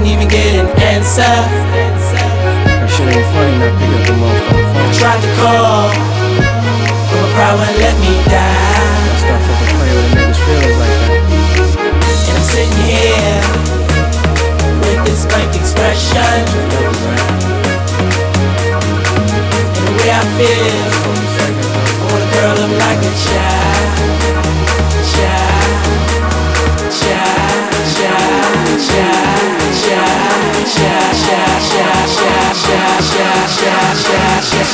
couldn't even get an answer. That shit ain't funny, Not pick up the motherfucking phone. I tried to call, but my pride won't let me die. I start fucking playing with a nigga's feelings like that. And I'm sitting here with this blank expression. And the way I feel.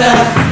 myself.